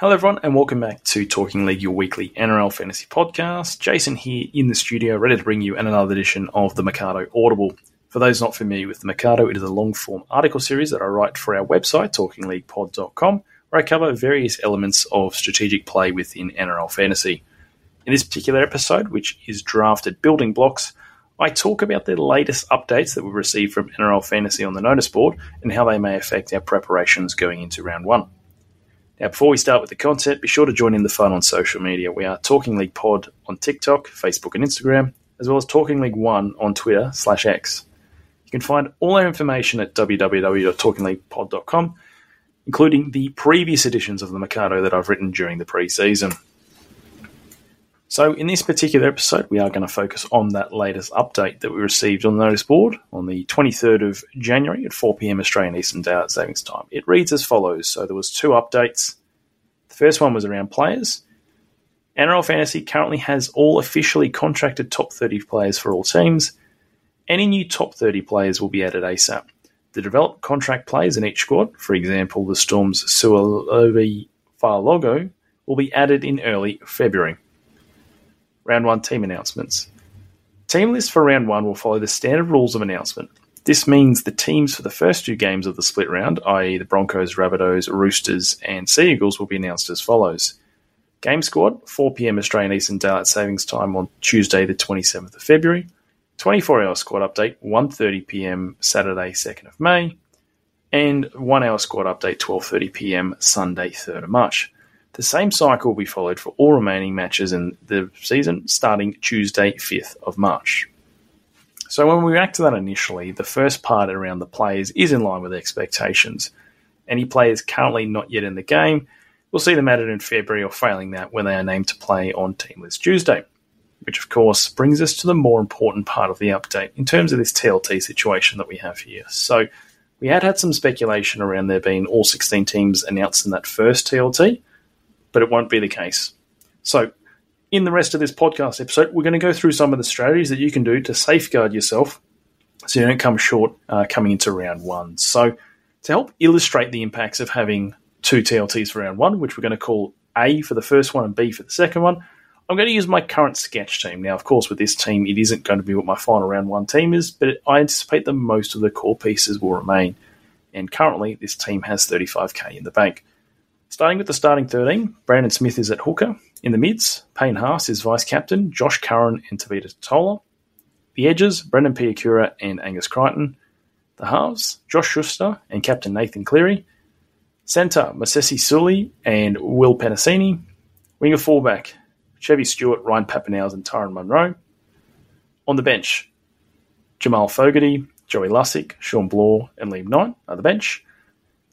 Hello, everyone, and welcome back to Talking League, your weekly NRL fantasy podcast. Jason here in the studio, ready to bring you another edition of the Mercato Audible. For those not familiar with the Mercato, it is a long form article series that I write for our website, talkingleaguepod.com, where I cover various elements of strategic play within NRL fantasy. In this particular episode, which is drafted building blocks, I talk about the latest updates that we've received from NRL Fantasy on the notice board and how they may affect our preparations going into round one. Now, before we start with the content, be sure to join in the fun on social media. We are Talking League Pod on TikTok, Facebook, and Instagram, as well as Talking League One on Twitter slash X. You can find all our information at www.talkingleaguepod.com, including the previous editions of the Mercato that I've written during the pre-season. So, in this particular episode, we are going to focus on that latest update that we received on the notice board on the 23rd of January at 4 pm Australian Eastern Daylight Savings Time. It reads as follows. So, there was two updates. The first one was around players. NRL Fantasy currently has all officially contracted top 30 players for all teams. Any new top 30 players will be added ASAP. The developed contract players in each squad, for example, the Storm's Sualauvi Fa'alogo, will be added in early February. Round 1 team announcements. Team lists for round 1 will follow the standard rules of announcement. This means the teams for the first two games of the split round, i.e., the Broncos, Rabbitohs, Roosters, and Sea Eagles, will be announced as follows. Game squad, 4 pm Australian Eastern Daylight Savings Time on Tuesday, the 27th of February. 24 hour squad update, 1.30 pm Saturday, 2nd of May. And 1 hour squad update, 12.30 pm Sunday, 3rd of March. The same cycle will be followed for all remaining matches in the season, starting Tuesday, 5th of March. So when we react to that initially, the first part around the players is in line with expectations. Any players currently not yet in the game, we'll see them added in February or failing that when they are named to play on Team List Tuesday. Which, of course, brings us to the more important part of the update in terms of this TLT situation that we have here. So, we had had some speculation around there being all 16 teams announced in that first TLT but it won't be the case. So, in the rest of this podcast episode, we're going to go through some of the strategies that you can do to safeguard yourself so you don't come short uh, coming into round one. So, to help illustrate the impacts of having two TLTs for round one, which we're going to call A for the first one and B for the second one, I'm going to use my current sketch team. Now, of course, with this team, it isn't going to be what my final round one team is, but I anticipate that most of the core pieces will remain. And currently, this team has 35k in the bank. Starting with the starting 13, Brandon Smith is at hooker. In the mids, Payne Haas is vice captain, Josh Curran and Tevita Tatola. The edges, Brendan Piakura and Angus Crichton. The halves, Josh Schuster and Captain Nathan Cleary. Centre, Masesi Suli and Will Penisini. Winger fullback, Chevy Stewart, Ryan Papenhuyzen and Tyrone Munro. On the bench, Jamal Fogarty, Joey Lussick, Shawn Blore and Liam Knight are the bench.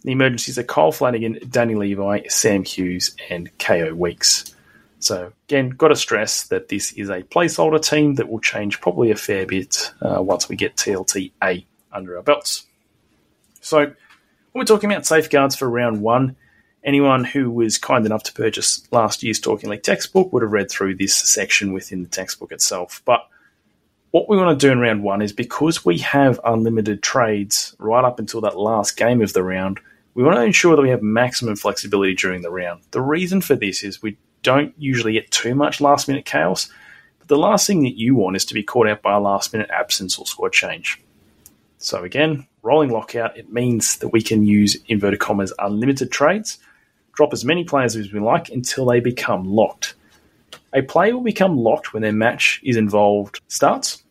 The emergencies are Kyle Flanagan, Danny Levi, Sam Hughes, and KO Weeks. So, again, got to stress that this is a placeholder team that will change probably a fair bit uh, once we get TLT A under our belts. So, when we're talking about safeguards for round one, anyone who was kind enough to purchase last year's Talking League textbook would have read through this section within the textbook itself. But what we want to do in round one is because we have unlimited trades right up until that last game of the round, we want to ensure that we have maximum flexibility during the round. The reason for this is we don't usually get too much last minute chaos, but the last thing that you want is to be caught out by a last minute absence or squad change. So, again, rolling lockout, it means that we can use inverted commas unlimited trades, drop as many players as we like until they become locked. A player will become locked when their match is involved starts,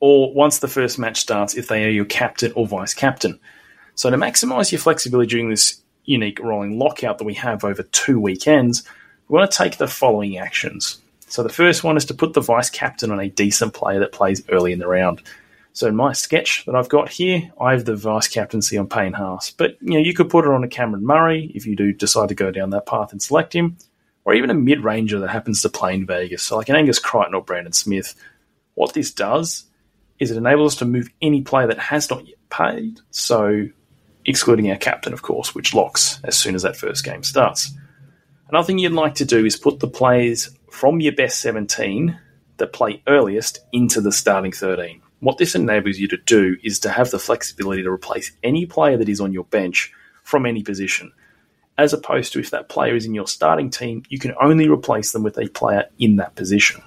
or once the first match starts if they are your captain or vice captain. So to maximise your flexibility during this unique rolling lockout that we have over two weekends, we want to take the following actions. So the first one is to put the vice captain on a decent player that plays early in the round. So in my sketch that I've got here, I have the vice captaincy on Payne Haas. But you know, you could put it on a Cameron Murray if you do decide to go down that path and select him, or even a mid-ranger that happens to play in Vegas. So like an Angus Crichton or Brandon Smith. What this does is it enables us to move any player that has not yet paid. So excluding our captain, of course, which locks as soon as that first game starts. Another thing you'd like to do is put the players from your best 17 that play earliest into the starting 13. What this enables you to do is to have the flexibility to replace any player that is on your bench from any position. as opposed to if that player is in your starting team, you can only replace them with a player in that position.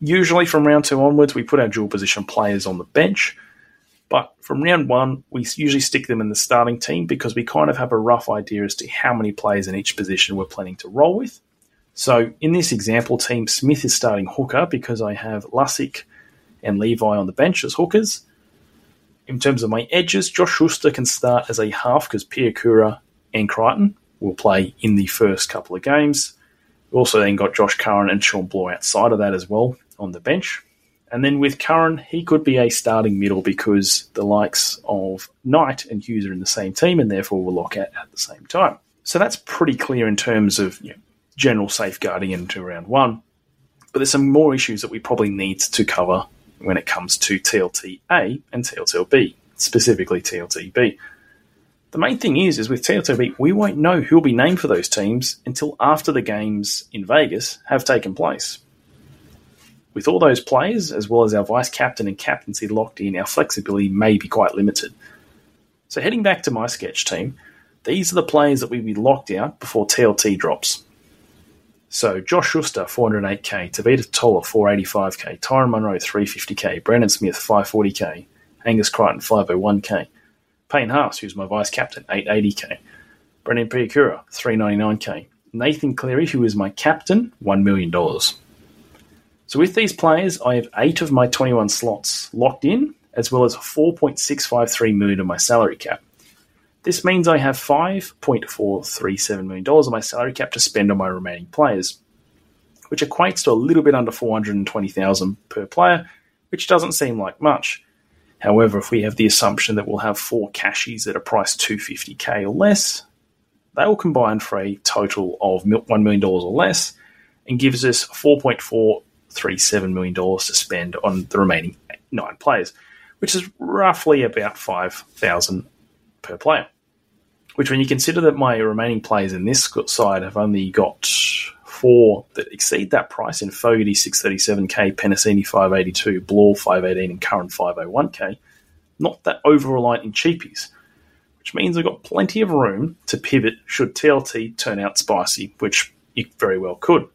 Usually from round two onwards, we put our dual position players on the bench, but from round one, we usually stick them in the starting team because we kind of have a rough idea as to how many players in each position we're planning to roll with. So in this example team, Smith is starting hooker because I have Lussick and Levi on the bench as hookers. In terms of my edges, Josh Schuster can start as a half because Piakura and Crichton will play in the first couple of games. We also then got Josh Curran and Shawn Blore outside of that as well on the bench. And then with Curran, he could be a starting middle because the likes of Knight and Hughes are in the same team and therefore will lock out at the same time. So that's pretty clear in terms of you know, general safeguarding into round one. But there's some more issues that we probably need to cover when it comes to TLT-A and TLT-B, specifically TLT-B. The main thing is, is with TLT-B, we won't know who'll be named for those teams until after the games in Vegas have taken place. With all those players, as well as our vice captain and captaincy locked in, our flexibility may be quite limited. So, heading back to my sketch team, these are the players that we will be locked out before TLT drops. So, Josh Schuster, 408k, Tevita Tatola, 485k, Tyrone Munro, 350k, Brandon Smith, 540k, Angus Crichton, 501k, Payne Haas, who's my vice captain, 880k, Brendan Piakura, 399k, Nathan Cleary, who is my captain, $1 million. So with these players, I have eight of my 21 slots locked in, as well as 4.653 million of my salary cap. This means I have $5.437 million of my salary cap to spend on my remaining players, which equates to a little bit under 420,000 per player, which doesn't seem like much. However, if we have the assumption that we'll have four cashies at a price 250k or less, they will combine for a total of $1 million or less and gives us 4.4 $37 million to spend on the remaining nine players, which is roughly about 5000 per player. Which, when you consider that my remaining players in this side have only got four that exceed that price in Fogarty 637k, Penisini 582, Blore 518, and Curran 501k, not that over reliant in cheapies, which means I've got plenty of room to pivot should TLT turn out spicy, which it very well could.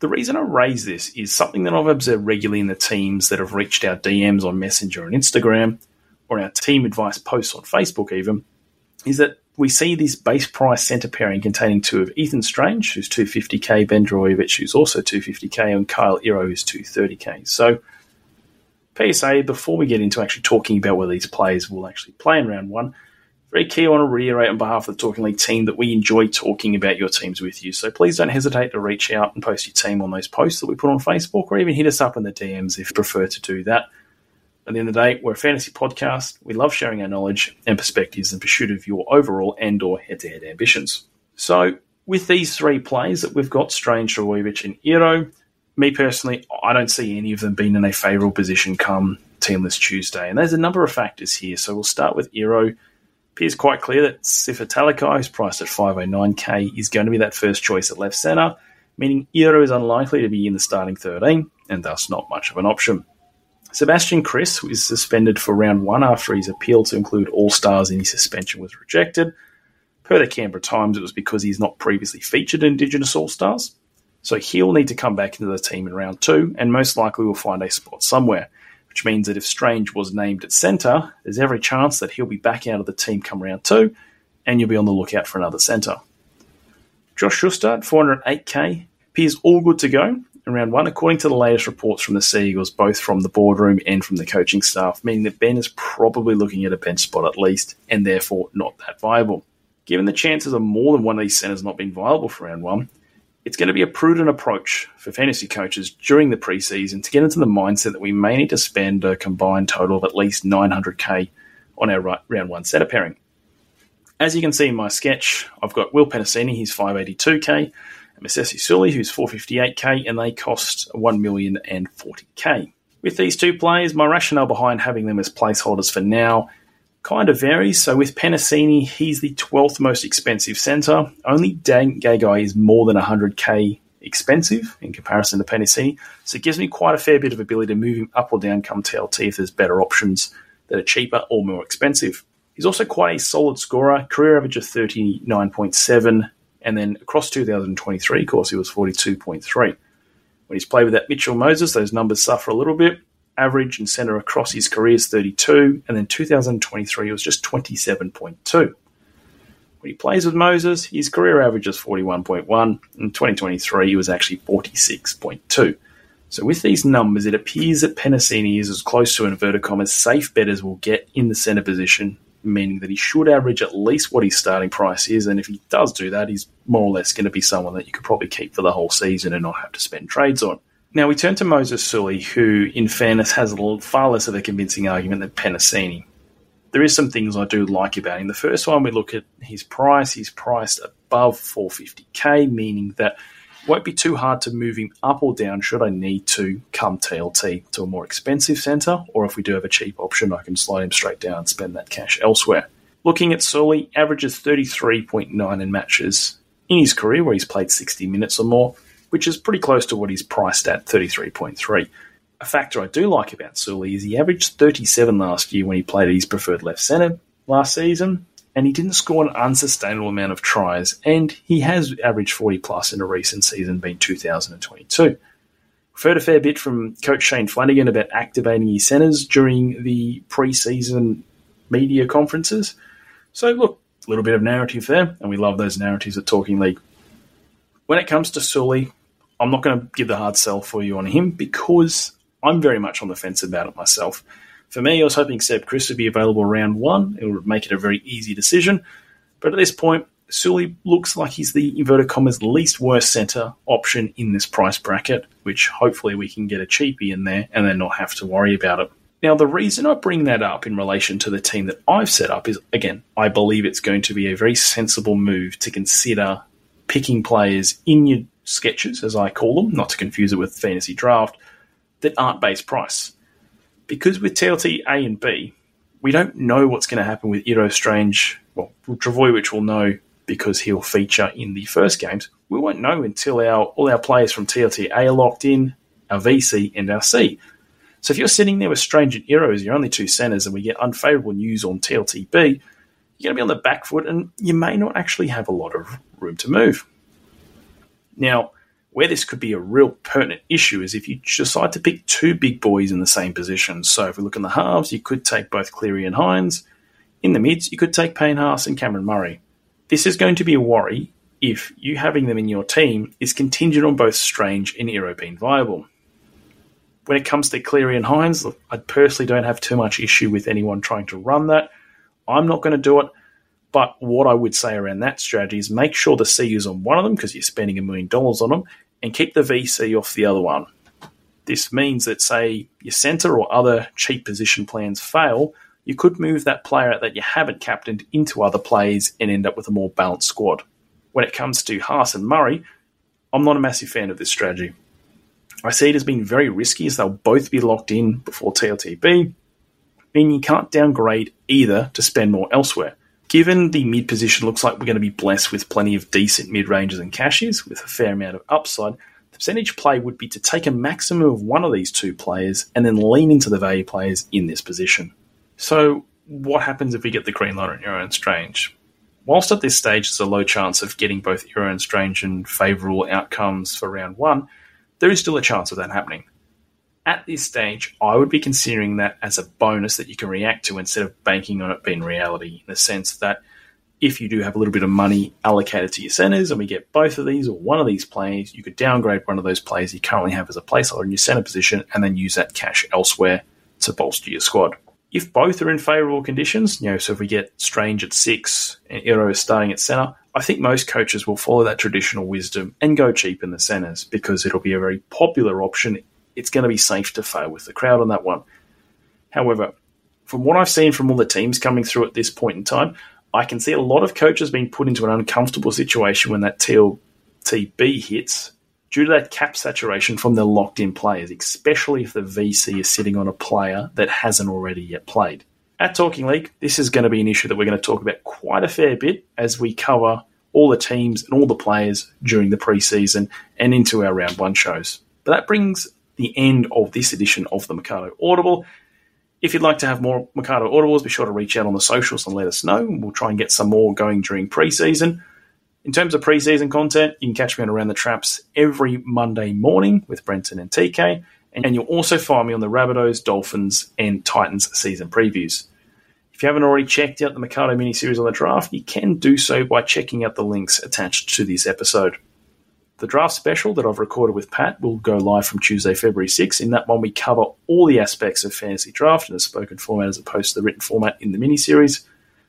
The reason I raise this is something that I've observed regularly in the teams that have reached our DMs on Messenger and Instagram, or our team advice posts on Facebook even, is that we see this base price centre pairing containing two of Ethan Strange, who's 250k, Ben Trbojevic, who's also 250k, and Kayal Iro, who's 230k. So, PSA, before we get into actually talking about whether these players will actually play in round one, very key. I want to reiterate on behalf of the Talking League team that we enjoy talking about your teams with you. So please don't hesitate to reach out and post your team on those posts that we put on Facebook or even hit us up in the DMs if you prefer to do that. At the end of the day, we're a fantasy podcast. We love sharing our knowledge and perspectives in pursuit of your overall and or head-to-head ambitions. So with these three plays that we've got, Strange, Trbojevic and Iro, me personally, I don't see any of them being in a favourable position come Team List Tuesday. And there's a number of factors here. So we'll start with Iro appears quite clear that Sifa Talakai, who's priced at 509k, is going to be that first choice at left centre, meaning Iro is unlikely to be in the starting 13 and thus not much of an option. Sebastian Kris is suspended for round one after his appeal to include all stars in his suspension was rejected. Per the Canberra Times, it was because he's not previously featured in Indigenous All Stars. So he'll need to come back into the team in round two and most likely will find a spot somewhere which means that if Strange was named at centre, there's every chance that he'll be back out of the team come round two, and you'll be on the lookout for another centre. Josh Schuster at 408k appears all good to go in round one, according to the latest reports from the Seagulls, both from the boardroom and from the coaching staff, meaning that Ben is probably looking at a bench spot at least, and therefore not that viable. Given the chances of more than one of these centres not being viable for round one, it's going to be a prudent approach for fantasy coaches during the preseason to get into the mindset that we may need to spend a combined total of at least 900k on our round one setup pairing. As you can see in my sketch, I've got Will Penisini, he's 582k, and Mosese Suli, who's 458k, and they cost 1,040k. With these two players, my rationale behind having them as placeholders for now kind of varies. So with Penisini, he's the 12th most expensive centre. Only Dane Gagai is more than 100k expensive in comparison to Penisini. So it gives me quite a fair bit of ability to move him up or down come TLT if there's better options that are cheaper or more expensive. He's also quite a solid scorer, career average of 39.7, and then across 2023, of course, he was 42.3. When he's played with that Mitchell Moses, those numbers suffer a little bit. Average and centre across his career is 32, and then 2023 was just 27.2. When he plays with Moses, his career average is 41.1. In 2023, he was actually 46.2. So with these numbers, it appears that Penisini is as close to an inverted commas safe bet as we'll get in the centre position, meaning that he should average at least what his starting price is. And if he does do that, he's more or less going to be someone that you could probably keep for the whole season and not have to spend trades on. Now we turn to Moses Suli, who, in fairness, has far less of a convincing argument than Penisini there is some things I do like about him. The first one, we look at his price. He's priced above 450k, meaning that it won't be too hard to move him up or down should I need to come TLT to a more expensive centre, or if we do have a cheap option, I can slide him straight down and spend that cash elsewhere. Looking at Suli, averages 33.9 in matches in his career where he's played 60 minutes or more, which is pretty close to what he's priced at 33.3 a factor I do like about Suli is he averaged 37 last year when he played at his preferred left centre last season, and he didn't score an unsustainable amount of tries, and he has averaged 40 plus in a recent season, being 2022. We've heard a fair bit from Coach Shane Flanagan about activating his centres during the pre-season media conferences. So, look, a little bit of narrative there, and we love those narratives at Talking League. When it comes to Suli, I'm not going to give the hard sell for you on him because I'm very much on the fence about it myself. For me, I was hoping Seb Kris would be available round one. It would make it a very easy decision. But at this point, Suli looks like he's the inverted commas least worst centre option in this price bracket, which hopefully we can get a cheapie in there and then not have to worry about it. Now, the reason I bring that up in relation to the team that I've set up is, again, I believe it's going to be a very sensible move to consider picking players in your sketches, as I call them, not to confuse it with fantasy draft, that aren't base price. Because with TLT A and B, we don't know what's going to happen with Iro Strange. Well, Trbojevic will know because he'll feature in the first games. We won't know until our all our players from TLT A are locked in, our VC and our C. So if you're sitting there with Strange and Iro as your only two centres and we get unfavourable news on TLT B, you're going to be on the back foot and you may not actually have a lot of room to move. Now, where this could be a real pertinent issue is if you decide to pick two big boys in the same position. So if we look in the halves, you could take both Cleary and Hynes. In the mids, you could take Payne Haas and Cameron Murray. This is going to be a worry if you having them in your team is contingent on both Strange and Iro being viable. When it comes to Cleary and Hynes, look, I personally don't have too much issue with anyone trying to run that. I'm not going to do it. But what I would say around that strategy is make sure the C is on one of them because you're spending a million dollars on them, and keep the VC off the other one. This means that, say, your centre or other cheap position plans fail, you could move that player that you haven't captained into other plays and end up with a more balanced squad. When it comes to Haas and Murray, I'm not a massive fan of this strategy. I see it as being very risky as they'll both be locked in before TLTB, meaning you can't downgrade either to spend more elsewhere. Given the mid position looks like we're going to be blessed with plenty of decent mid ranges and cashes with a fair amount of upside, the percentage play would be to take a maximum of one of these two players and then lean into the value players in this position. So, what happens if we get the green light on Iro and Strange? Whilst at this stage there's a low chance of getting both Iro and Strange and favourable outcomes for round one, there is still a chance of that happening at this stage, I would be considering that as a bonus that you can react to instead of banking on it being reality, in the sense that if you do have a little bit of money allocated to your centres and we get both of these or one of these players, you could downgrade one of those players you currently have as a placeholder in your centre position and then use that cash elsewhere to bolster your squad. If both are in favourable conditions, you know, so if we get Strange at six and Iro is starting at centre, I think most coaches will follow that traditional wisdom and go cheap in the centres because it'll be a very popular option it's going to be safe to fail with the crowd on that one. However, from what I've seen from all the teams coming through at this point in time, I can see a lot of coaches being put into an uncomfortable situation when that TLTB hits due to that cap saturation from the locked in players, especially if the VC is sitting on a player that hasn't already yet played. At Talking League, this is going to be an issue that we're going to talk about quite a fair bit as we cover all the teams and all the players during the preseason and into our round one shows. But that brings the end of this edition of the Mercato Audible. If you'd like to have more Mercato Audibles, be sure to reach out on the socials and let us know. We'll try and get some more going during preseason. In terms of preseason content, you can catch me on Around the Traps every Monday morning with Brenton and TK, and you'll also find me on the Rabbitohs, Dolphins, and Titans season previews. If you haven't already checked out the Mercato mini-series on the draft, you can do so by checking out the links attached to this episode. The draft special that I've recorded with Pat will go live from Tuesday, February 6. In that one, we cover all the aspects of fantasy draft in a spoken format as opposed to the written format in the mini-series.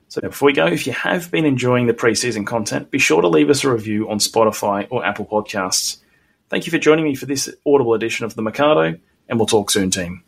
So before we go, if you have been enjoying the preseason content, be sure to leave us a review on Spotify or Apple Podcasts. Thank you for joining me for this audible edition of the Mercato, and we'll talk soon, team.